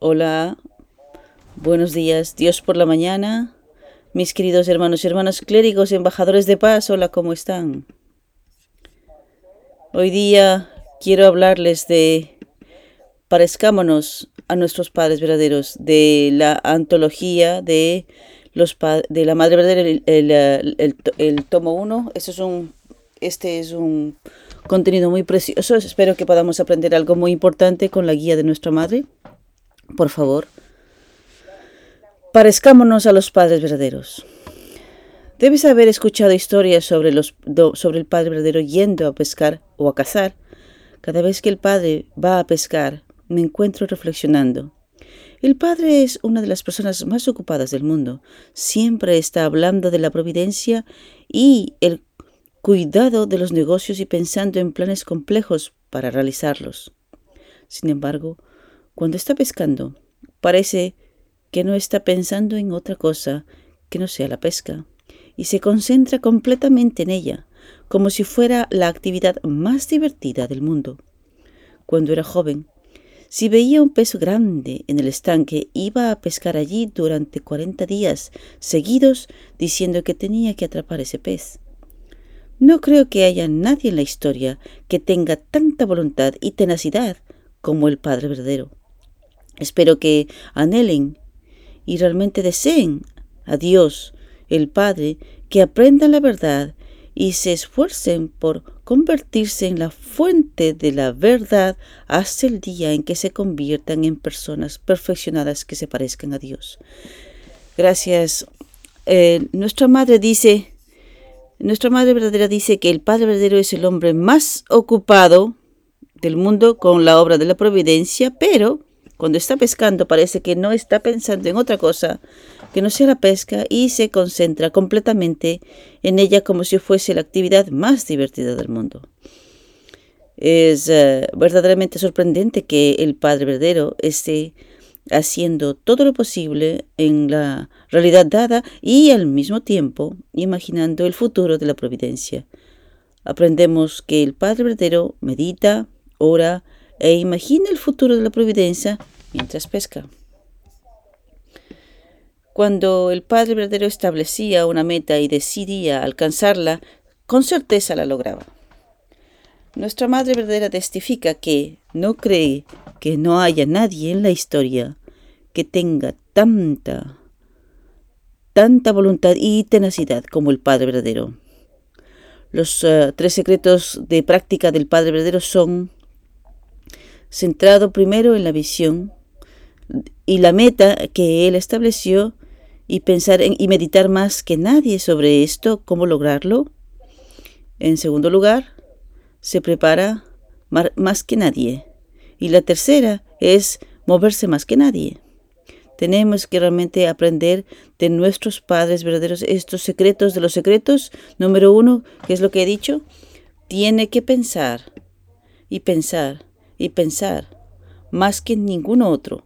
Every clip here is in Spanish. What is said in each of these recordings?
Hola, buenos días, Dios por la mañana. Mis queridos hermanos y hermanas clérigos, embajadores de paz, hola, ¿cómo están? Hoy día quiero hablarles de parezcámonos a nuestros padres verdaderos, de la antología de, los de la Madre Verdadera, el, tomo 1. Este es un, este es un contenido muy precioso. Espero que podamos aprender algo muy importante con la guía de nuestra Madre. Por favor, parezcámonos a los padres verdaderos. Debes haber escuchado historias sobre, los, sobre el padre verdadero yendo a pescar o a cazar. Cada vez que el padre va a pescar, me encuentro reflexionando. El padre es una de las personas más ocupadas del mundo. Siempre está hablando de la providencia y el cuidado de los negocios y pensando en planes complejos para realizarlos. Sin embargo, cuando está pescando, parece que no está pensando en otra cosa que no sea la pesca, y se concentra completamente en ella, como si fuera la actividad más divertida del mundo. Cuando era joven, si veía un pez grande en el estanque, iba a pescar allí durante cuarenta días seguidos diciendo que tenía que atrapar ese pez. No creo que haya nadie en la historia que tenga tanta voluntad y tenacidad como el Padre verdadero. Espero que anhelen y realmente deseen a Dios, el Padre, que aprendan la verdad y se esfuercen por convertirse en la fuente de la verdad hasta el día en que se conviertan en personas perfeccionadas que se parezcan a Dios. Gracias. Eh, nuestra madre dice, nuestra madre verdadera dice que el Padre verdadero es el hombre más ocupado del mundo con la obra de la providencia, pero cuando está pescando parece que no está pensando en otra cosa que no sea la pesca y se concentra completamente en ella como si fuese la actividad más divertida del mundo. Es eh, verdaderamente sorprendente que el Padre verdadero esté haciendo todo lo posible en la realidad dada y al mismo tiempo imaginando el futuro de la providencia. Aprendemos que el Padre verdadero medita, ora, e imagina el futuro de la providencia mientras pesca. Cuando el Padre verdadero establecía una meta y decidía alcanzarla, con certeza la lograba. Nuestra Madre verdadera testifica que no cree que no haya nadie en la historia que tenga tanta, tanta voluntad y tenacidad como el Padre verdadero. Los eh, tres secretos de práctica del Padre verdadero son centrado primero en la visión y la meta que él estableció y pensar en, y meditar más que nadie sobre esto, cómo lograrlo. En segundo lugar, se prepara más que nadie. Y la tercera es moverse más que nadie. Tenemos que realmente aprender de nuestros padres verdaderos estos secretos de los secretos. Número uno, que es lo que he dicho, tiene que pensar y pensar y pensar más que ningún otro.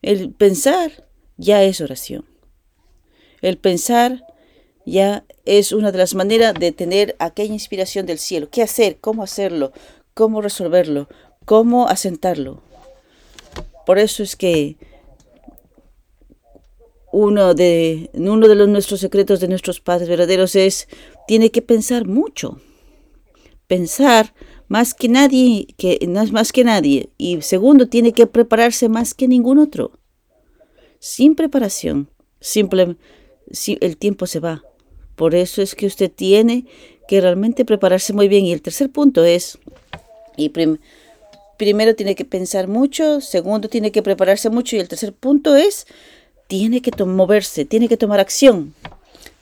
El pensar ya es oración. El pensar ya es una de las maneras de tener aquella inspiración del cielo. ¿Qué hacer? ¿Cómo hacerlo? ¿Cómo resolverlo? ¿Cómo asentarlo? Por eso es que uno de, uno de los nuestros secretos de nuestros padres verdaderos es, tiene que pensar mucho. Pensar más que nadie, que, más que nadie. Y segundo, tiene que prepararse más que ningún otro. Sin preparación, simple, si el tiempo se va. Por eso es que usted tiene que realmente prepararse muy bien. Y el tercer punto es, y primero tiene que pensar mucho, segundo tiene que prepararse mucho y el tercer punto es, tiene que moverse, tiene que tomar acción,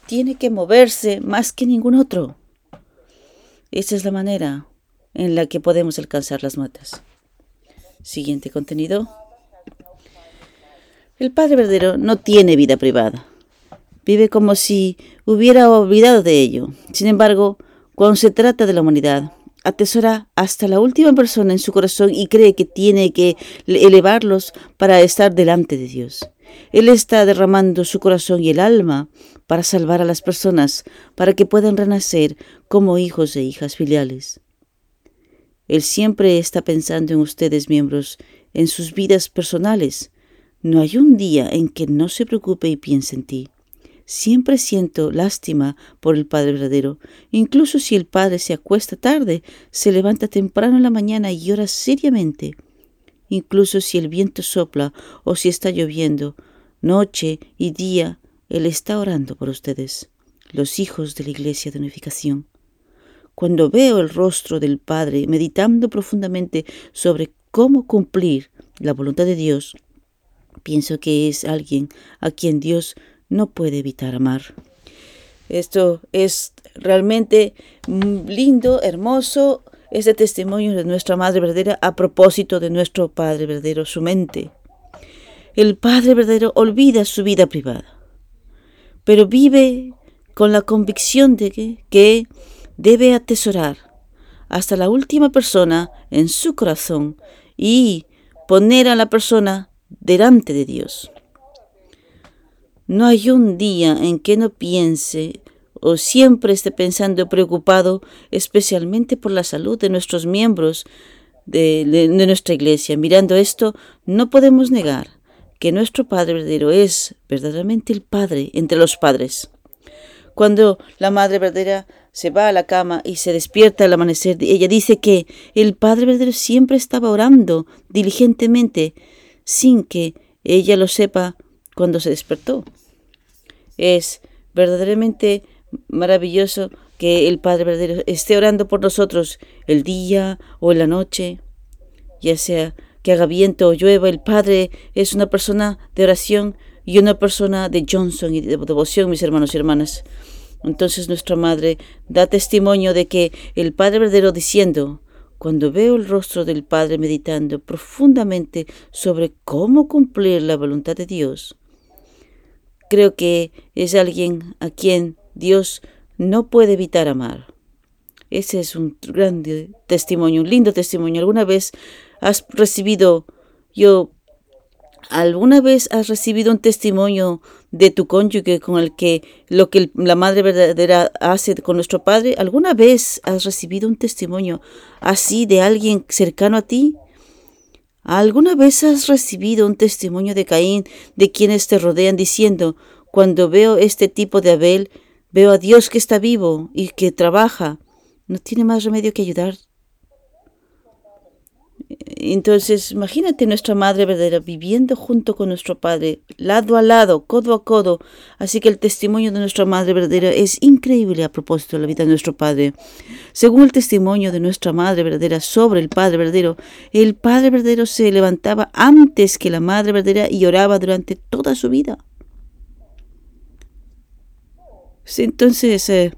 tiene que moverse más que ningún otro. Esa es la manera en la que podemos alcanzar las metas. Siguiente contenido. El Padre verdadero no tiene vida privada. Vive como si hubiera olvidado de ello. Sin embargo, cuando se trata de la humanidad, atesora hasta la última persona en su corazón y cree que tiene que elevarlos para estar delante de Dios. Él está derramando su corazón y el alma para salvar a las personas, para que puedan renacer como hijos e hijas filiales. Él siempre está pensando en ustedes, miembros, en sus vidas personales. No hay un día en que no se preocupe y piense en ti. Siempre siento lástima por el Padre verdadero. Incluso si el Padre se acuesta tarde, se levanta temprano en la mañana y ora seriamente. Incluso si el viento sopla o si está lloviendo, noche y día, Él está orando por ustedes, los hijos de la Iglesia de Unificación. Cuando veo el rostro del Padre meditando profundamente sobre cómo cumplir la voluntad de Dios, pienso que es alguien a quien Dios no puede evitar amar. Esto es realmente lindo, hermoso, ese testimonio de nuestra Madre verdadera a propósito de nuestro Padre verdadero, su mente. El Padre verdadero olvida su vida privada, pero vive con la convicción de que, que debe atesorar hasta la última persona en su corazón y poner a la persona delante de Dios. No hay un día en que no piense o siempre esté pensando preocupado especialmente por la salud de nuestros miembros de, nuestra iglesia. Mirando esto, no podemos negar que nuestro Padre verdadero es verdaderamente el Padre entre los padres. Cuando la Madre verdadera se va a la cama y se despierta al amanecer, ella dice que el Padre verdadero siempre estaba orando diligentemente sin que ella lo sepa cuando se despertó. Es verdaderamente maravilloso que el Padre verdadero esté orando por nosotros el día o la noche, ya sea que haga viento o llueva, el Padre es una persona de oración y una persona de Johnson y de devoción, mis hermanos y hermanas. Entonces nuestra Madre da testimonio de que el Padre verdadero diciendo, cuando veo el rostro del Padre meditando profundamente sobre cómo cumplir la voluntad de Dios, Creo que es alguien a quien Dios no puede evitar amar. Ese es un grande testimonio, un lindo testimonio. ¿Alguna vez has recibido, yo, alguna vez has recibido un testimonio de tu cónyuge con el que lo que la Madre verdadera hace con nuestro Padre? ¿Alguna vez has recibido un testimonio así de alguien cercano a ti? ¿Alguna vez has recibido un testimonio de Caín de quienes te rodean diciendo, cuando veo este tipo de Abel, veo a Dios que está vivo y que trabaja, no tiene más remedio que ayudar entonces, imagínate nuestra Madre verdadera viviendo junto con nuestro Padre, lado a lado, codo a codo. Así que el testimonio de nuestra Madre verdadera es increíble a propósito de la vida de nuestro Padre. Según el testimonio de nuestra Madre verdadera sobre el Padre verdadero, el Padre verdadero se levantaba antes que la Madre verdadera y oraba durante toda su vida. Entonces, eh,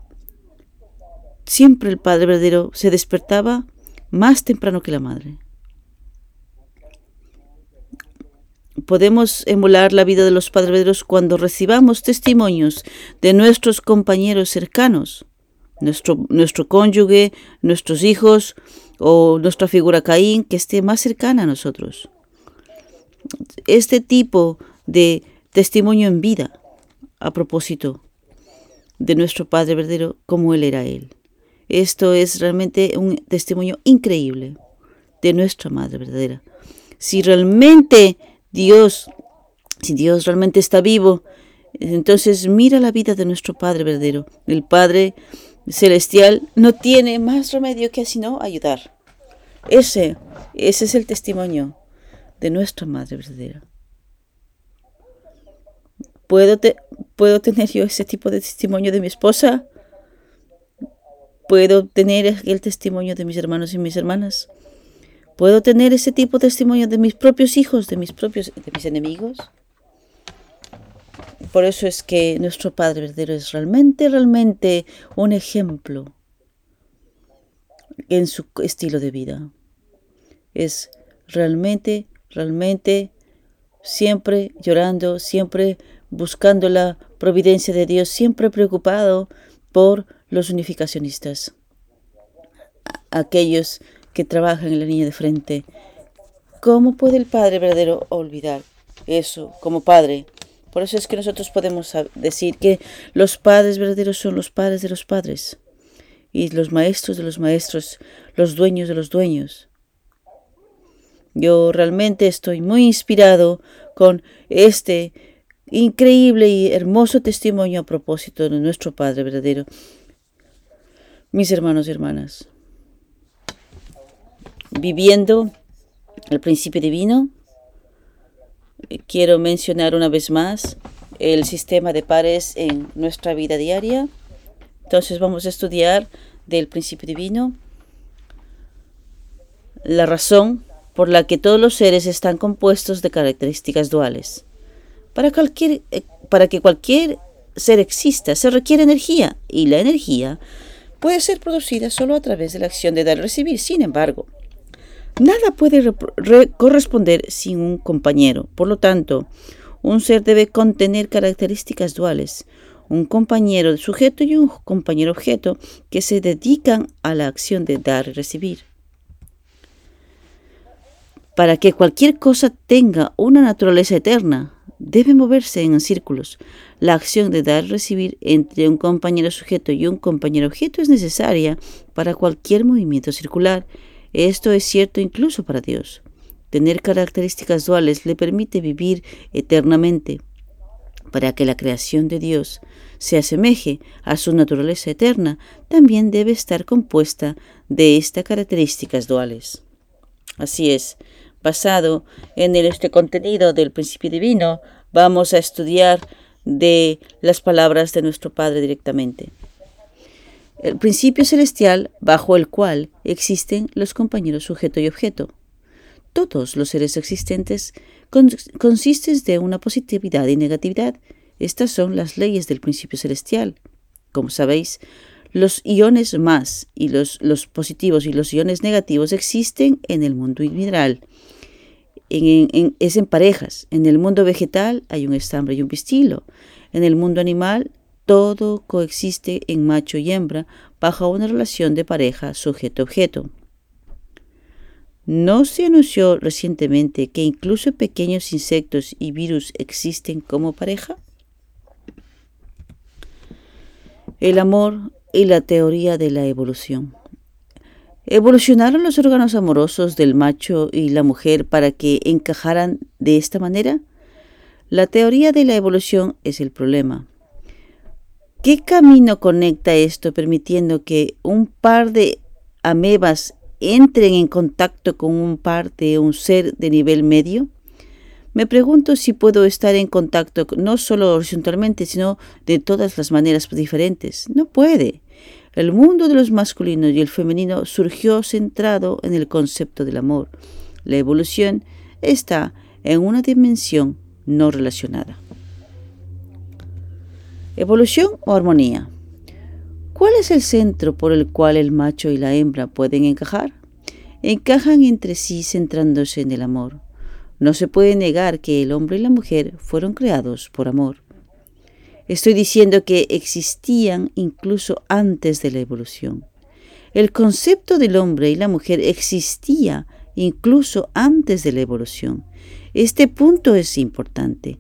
siempre el Padre verdadero se despertaba más temprano que la Madre. Podemos emular la vida de los padres cuando recibamos testimonios de nuestros compañeros cercanos, nuestro, nuestro cónyuge, nuestros hijos o nuestra figura Caín que esté más cercana a nosotros. Este tipo de testimonio en vida, a propósito de nuestro Padre verdadero, como Él era Él. Esto es realmente un testimonio increíble de nuestra Madre verdadera. Si realmente Dios, si Dios realmente está vivo, entonces mira la vida de nuestro Padre verdadero. El Padre celestial no tiene más remedio que sino ayudar. Ese, ese es el testimonio de nuestra Madre verdadera. ¿Puedo, ¿Puedo tener yo ese tipo de testimonio de mi esposa? ¿Puedo tener el testimonio de mis hermanos y mis hermanas? ¿Puedo tener ese tipo de testimonio de mis propios hijos, de mis propios, de mis enemigos? Por eso es que nuestro Padre verdadero es realmente, realmente un ejemplo en su estilo de vida. Es realmente, realmente siempre llorando, siempre buscando la providencia de Dios, siempre preocupado por los unificacionistas, aquellos que trabajan en la línea de frente. ¿Cómo puede el Padre verdadero olvidar eso como Padre? Por eso es que nosotros podemos decir que los padres verdaderos son los padres de los padres y los maestros de los maestros, los dueños de los dueños. Yo realmente estoy muy inspirado con este increíble y hermoso testimonio a propósito de nuestro Padre verdadero. Mis hermanos y hermanas, viviendo el principio divino, quiero mencionar una vez más el sistema de pares en nuestra vida diaria. Entonces vamos a estudiar del principio divino la razón por la que todos los seres están compuestos de características duales. Para, cualquier, eh, para que cualquier ser exista se requiere energía y la energía puede ser producida solo a través de la acción de dar y recibir. Sin embargo, nada puede corresponder sin un compañero. Por lo tanto, un ser debe contener características duales, un compañero sujeto y un compañero objeto que se dedican a la acción de dar y recibir. Para que cualquier cosa tenga una naturaleza eterna, debe moverse en círculos. La acción de dar y recibir entre un compañero sujeto y un compañero objeto es necesaria para cualquier movimiento circular. Esto es cierto incluso para Dios. Tener características duales le permite vivir eternamente. Para que la creación de Dios se asemeje a su naturaleza eterna, también debe estar compuesta de estas características duales. Así es, basado en este contenido del principio divino, vamos a estudiar de las palabras de nuestro Padre directamente. El principio celestial bajo el cual existen los compañeros sujeto y objeto. Todos los seres existentes consisten de una positividad y negatividad. Estas son las leyes del principio celestial. Como sabéis, los iones más y los, positivos y los iones negativos existen en el mundo mineral es en parejas. En el mundo vegetal hay un estambre y un pistilo. En el mundo animal todo coexiste en macho y hembra bajo una relación de pareja sujeto-objeto. ¿No se anunció recientemente que incluso pequeños insectos y virus existen como pareja? El amor y la teoría de la evolución. ¿Evolucionaron los órganos amorosos del macho y la mujer para que encajaran de esta manera? La teoría de la evolución es el problema. ¿Qué camino conecta esto permitiendo que un par de amebas entren en contacto con un par de un ser de nivel medio? Me pregunto si puedo estar en contacto no solo horizontalmente, sino de todas las maneras diferentes. No puede. El mundo de los masculinos y el femenino surgió centrado en el concepto del amor. La evolución está en una dimensión no relacionada. Evolución o armonía. ¿Cuál es el centro por el cual el macho y la hembra pueden encajar? Encajan entre sí centrándose en el amor. No se puede negar que el hombre y la mujer fueron creados por amor. Estoy diciendo que existían incluso antes de la evolución. El concepto del hombre y la mujer existía incluso antes de la evolución. Este punto es importante.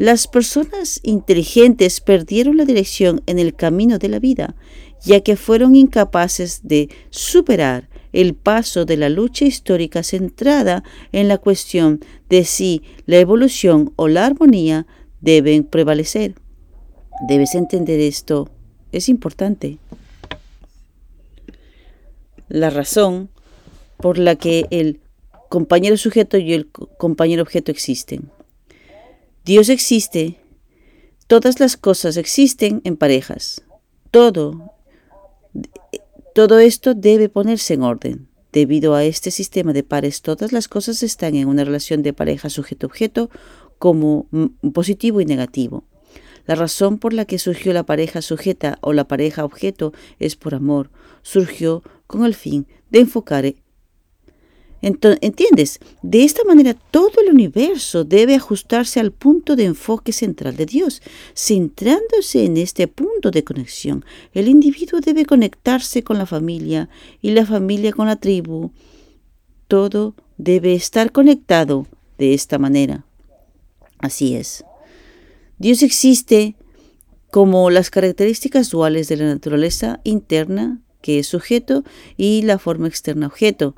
Las personas inteligentes perdieron la dirección en el camino de la vida, ya que fueron incapaces de superar el paso de la lucha histórica centrada en la cuestión de si la evolución o la armonía deben prevalecer. Debes entender esto. Es importante. La razón por la que el compañero sujeto y el compañero objeto existen. Dios existe. Todas las cosas existen en parejas. Todo, todo esto debe ponerse en orden. Debido a este sistema de pares, todas las cosas están en una relación de pareja sujeto-objeto como positivo y negativo. La razón por la que surgió la pareja sujeta o la pareja objeto es por amor. Surgió con el fin de enfocar. E-, ¿Entiendes? De esta manera todo el universo debe ajustarse al punto de enfoque central de Dios. Centrándose en este punto de conexión, el individuo debe conectarse con la familia y la familia con la tribu. Todo debe estar conectado de esta manera. Así es. Dios existe como las características duales de la naturaleza interna, que es sujeto, y la forma externa objeto.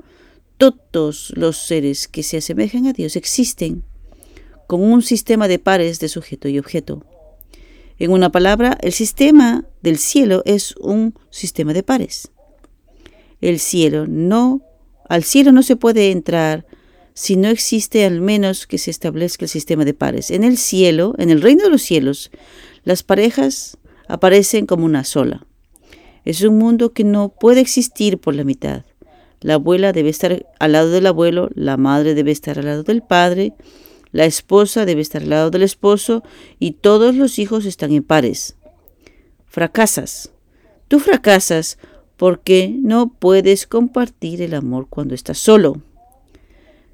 Todos los seres que se asemejan a Dios existen con un sistema de pares de sujeto y objeto. En una palabra, el sistema del cielo es un sistema de pares. El cielo no, al cielo no se puede entrar si no existe al menos que se establezca el sistema de pares. En el cielo, en el reino de los cielos, las parejas aparecen como una sola. Es un mundo que no puede existir por la mitad. La abuela debe estar al lado del abuelo, la madre debe estar al lado del padre, la esposa debe estar al lado del esposo y todos los hijos están en pares. Fracasas. Tú fracasas porque no puedes compartir el amor cuando estás solo.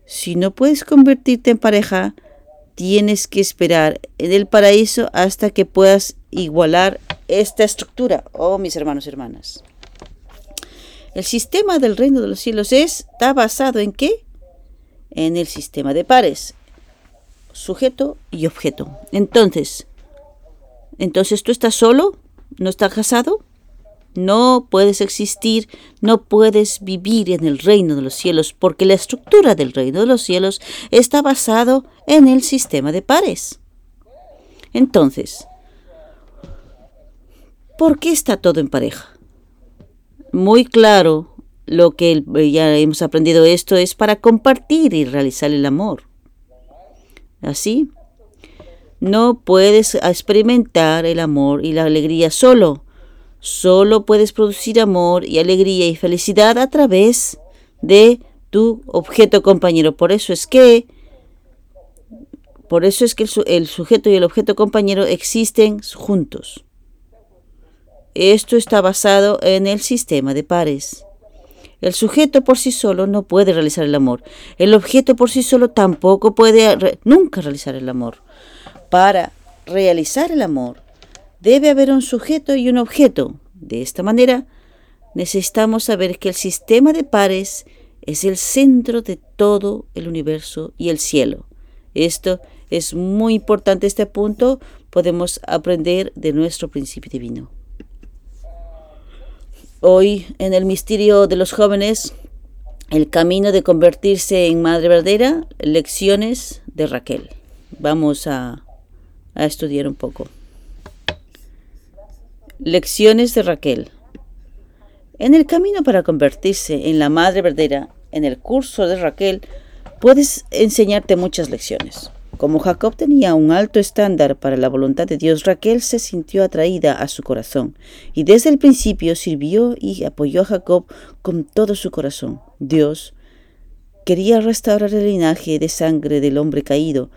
Si no puedes convertirte en pareja, tienes que esperar en el paraíso hasta que puedas igualar esta estructura. Oh, mis hermanos y hermanas. El sistema del reino de los cielos está basado en qué? En el sistema de pares, sujeto y objeto. Entonces, entonces tú estás solo, no estás casado, no puedes existir, no puedes vivir en el reino de los cielos, porque la estructura del reino de los cielos está basado en el sistema de pares. Entonces, ¿por qué está todo en pareja? Muy claro lo que ya hemos aprendido esto es para compartir y realizar el amor. Así, no puedes experimentar el amor y la alegría solo. Solo puedes producir amor y alegría y felicidad a través de tu objeto compañero. Por eso es que por eso es que el sujeto y el objeto compañero existen juntos. Esto está basado en el sistema de pares. El sujeto por sí solo no puede realizar el amor. El objeto por sí solo tampoco puede nunca realizar el amor. Para realizar el amor debe haber un sujeto y un objeto. De esta manera, necesitamos saber que el sistema de pares es el centro de todo el universo y el cielo. Esto es muy importante, este punto podemos aprender de nuestro principio divino. Hoy en el misterio de los jóvenes, el camino de convertirse en madre verdadera, lecciones de Raquel. Vamos a, a estudiar un poco. Lecciones de Raquel. En el camino para convertirse en la madre verdadera, en el curso de Raquel, puedes enseñarte muchas lecciones. Como Jacob tenía un alto estándar para la voluntad de Dios, Raquel se sintió atraída a su corazón y desde el principio sirvió y apoyó a Jacob con todo su corazón. Dios quería restaurar el linaje de sangre del hombre caído.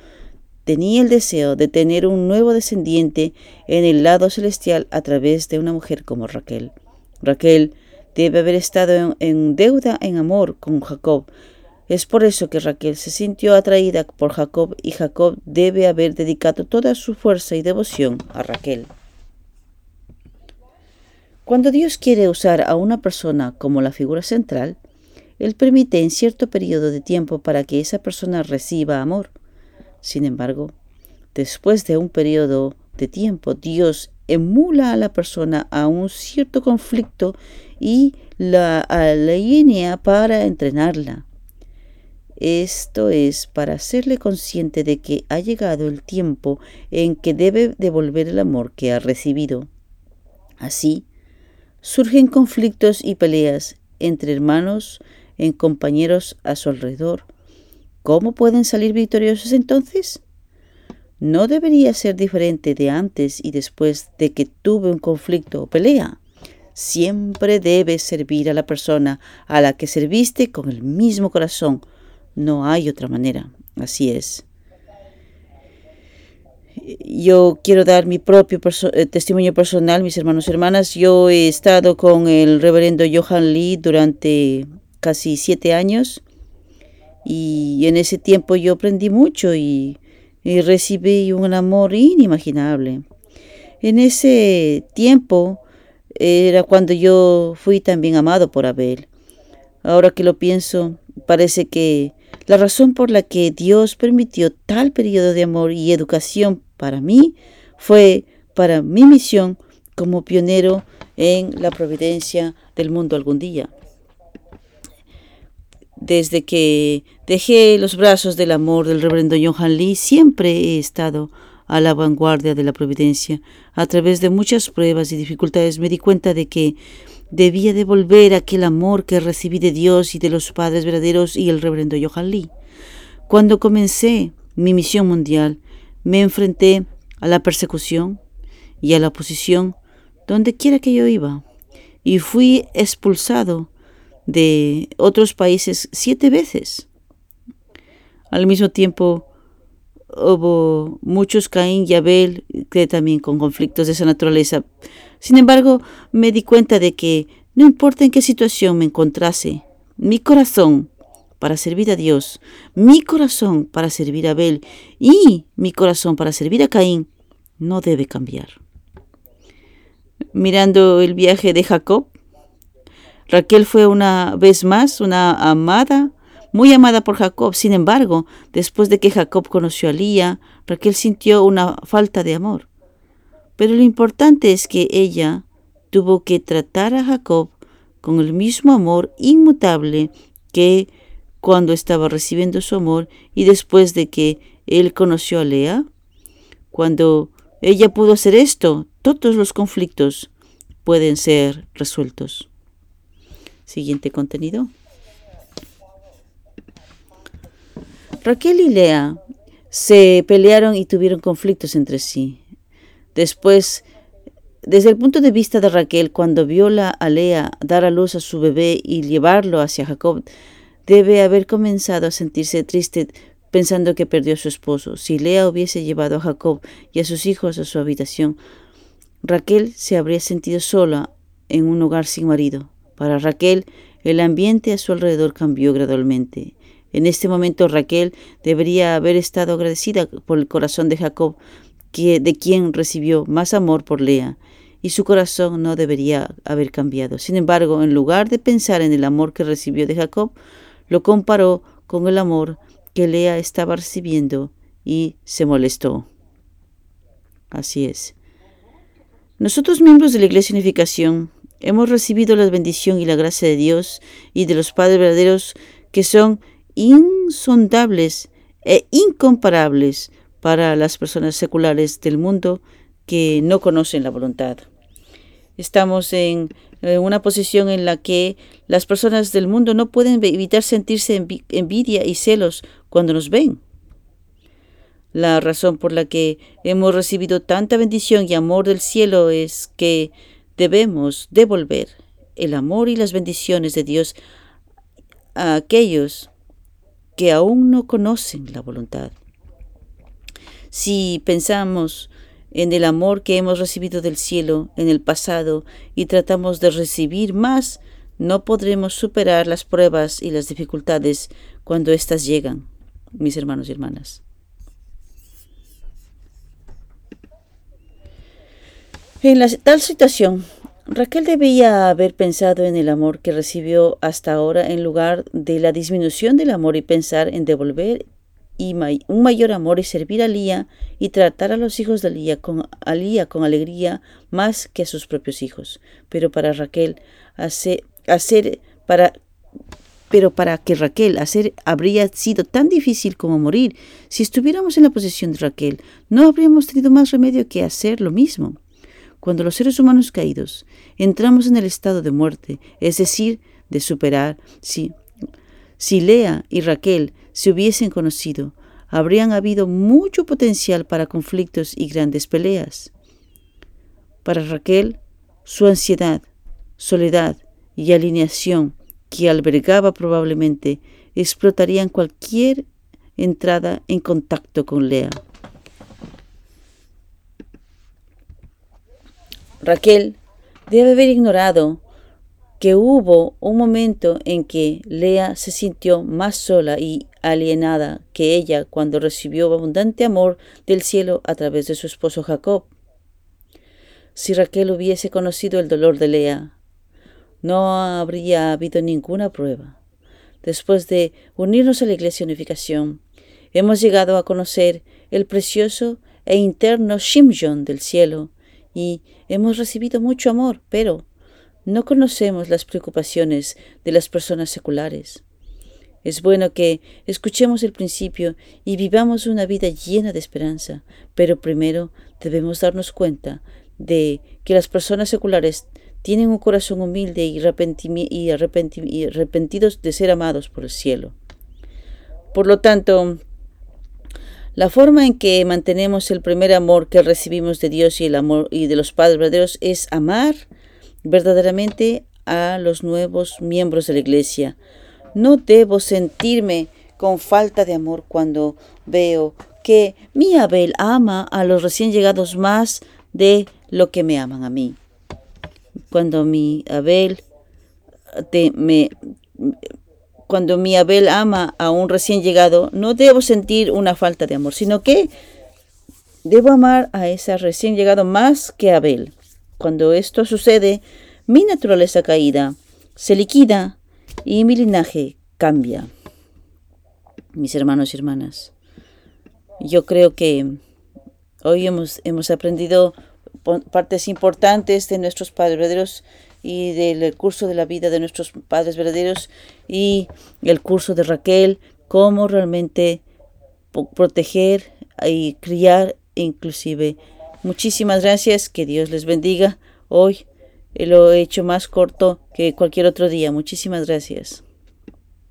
Tenía el deseo de tener un nuevo descendiente en el lado celestial a través de una mujer como Raquel. Raquel debe haber estado en, deuda en amor con Jacob, es por eso que Raquel se sintió atraída por Jacob y Jacob debe haber dedicado toda su fuerza y devoción a Raquel. Cuando Dios quiere usar a una persona como la figura central, Él permite en cierto periodo de tiempo para que esa persona reciba amor. Sin embargo, después de un periodo de tiempo, Dios emula a la persona a un cierto conflicto y la alinea para entrenarla. Esto es para hacerle consciente de que ha llegado el tiempo en que debe devolver el amor que ha recibido. Así, surgen conflictos y peleas entre hermanos, en compañeros a su alrededor. ¿Cómo pueden salir victoriosos entonces? No debería ser diferente de antes y después de que tuve un conflicto o pelea. Siempre debes servir a la persona a la que serviste con el mismo corazón, no hay otra manera. Así es. Yo quiero dar mi propio eh, testimonio personal, mis hermanos y hermanas. Yo he estado con el reverendo Johan Lee durante casi siete años y en ese tiempo yo aprendí mucho y, y recibí un amor inimaginable. En ese tiempo era cuando yo fui también amado por Abel. Ahora que lo pienso, parece que la razón por la que Dios permitió tal periodo de amor y educación para mí fue para mi misión como pionero en la providencia del mundo algún día. Desde que dejé los brazos del amor del reverendo Johan Lee, siempre he estado a la vanguardia de la providencia. A través de muchas pruebas y dificultades me di cuenta de que debía devolver aquel amor que recibí de Dios y de los padres verdaderos y el reverendo Johan. Cuando comencé mi misión mundial, me enfrenté a la persecución y a la oposición donde quiera que yo iba, y fui expulsado de otros países siete veces. Al mismo tiempo, hubo muchos Caín y Abel que también con conflictos de esa naturaleza. Sin embargo, me di cuenta de que no importa en qué situación me encontrase, mi corazón para servir a Dios, mi corazón para servir a Abel y mi corazón para servir a Caín no debe cambiar. Mirando el viaje de Jacob, Raquel fue una vez más una amada, muy amada por Jacob. Sin embargo, después de que Jacob conoció a Lía, Raquel sintió una falta de amor. Pero lo importante es que ella tuvo que tratar a Jacob con el mismo amor inmutable que cuando estaba recibiendo su amor y después de que él conoció a Lea. Cuando ella pudo hacer esto, todos los conflictos pueden ser resueltos. Siguiente contenido. Raquel y Lea se pelearon y tuvieron conflictos entre sí. Después, desde el punto de vista de Raquel, cuando vio a Lea dar a luz a su bebé y llevarlo hacia Jacob, debe haber comenzado a sentirse triste pensando que perdió a su esposo. Si Lea hubiese llevado a Jacob y a sus hijos a su habitación, Raquel se habría sentido sola en un hogar sin marido. Para Raquel, el ambiente a su alrededor cambió gradualmente. En este momento Raquel debería haber estado agradecida por el corazón de Jacob, que, de quien recibió más amor por Lea, y su corazón no debería haber cambiado. Sin embargo, en lugar de pensar en el amor que recibió de Jacob, lo comparó con el amor que Lea estaba recibiendo y se molestó. Así es. Nosotros miembros de la Iglesia Unificación hemos recibido la bendición y la gracia de Dios y de los padres verdaderos que son insondables e incomparables para las personas seculares del mundo que no conocen la voluntad. Estamos en eh, una posición en la que las personas del mundo no pueden evitar sentirse envidia y celos cuando nos ven. La razón por la que hemos recibido tanta bendición y amor del cielo es que debemos devolver el amor y las bendiciones de Dios a aquellos que aún no conocen la voluntad. Si pensamos en el amor que hemos recibido del cielo en el pasado y tratamos de recibir más, no podremos superar las pruebas y las dificultades cuando éstas llegan, mis hermanos y hermanas. En la, tal situación, Raquel debía haber pensado en el amor que recibió hasta ahora en lugar de la disminución del amor y pensar en devolver un mayor amor y servir a Lía y tratar a los hijos de Lía con, con alegría más que a sus propios hijos. Pero para Raquel hacer, hacer para pero para que Raquel hacer habría sido tan difícil como morir. Si estuviéramos en la posición de Raquel, no habríamos tenido más remedio que hacer lo mismo. Cuando los seres humanos caídos entramos en el estado de muerte, es decir, de superar, si, si Lea y Raquel se hubiesen conocido, habrían habido mucho potencial para conflictos y grandes peleas. Para Raquel, su ansiedad, soledad y alineación que albergaba probablemente explotarían cualquier entrada en contacto con Lea. Raquel debe haber ignorado que hubo un momento en que Lea se sintió más sola y alienada que ella cuando recibió abundante amor del cielo a través de su esposo Jacob. Si Raquel hubiese conocido el dolor de Lea, no habría habido ninguna prueba. Después de unirnos a la Iglesia Unificación, hemos llegado a conocer el precioso e interno Shimjon del cielo y hemos recibido mucho amor, pero no conocemos las preocupaciones de las personas seculares. Es bueno que escuchemos el principio y vivamos una vida llena de esperanza, pero primero debemos darnos cuenta de que las personas seculares tienen un corazón humilde y, arrepentidos de ser amados por el cielo. Por lo tanto, la forma en que mantenemos el primer amor que recibimos de Dios y el amor y de los padres verdaderos es amar verdaderamente a los nuevos miembros de la iglesia, no debo sentirme con falta de amor cuando veo que mi Abel ama a los recién llegados más de lo que me aman a mí. Cuando mi Abel me, cuando mi Abel ama a un recién llegado, no debo sentir una falta de amor, sino que debo amar a ese recién llegado más que Abel. Cuando esto sucede, mi naturaleza caída se liquida y mi linaje cambia. Mis hermanos y hermanas, yo creo que hoy hemos, hemos aprendido partes importantes de nuestros padres verdaderos y del curso de la vida de nuestros padres verdaderos y el curso de Raquel, cómo realmente proteger y criar inclusive. Muchísimas gracias, que Dios les bendiga. Hoy lo he hecho más corto que cualquier otro día. Muchísimas gracias.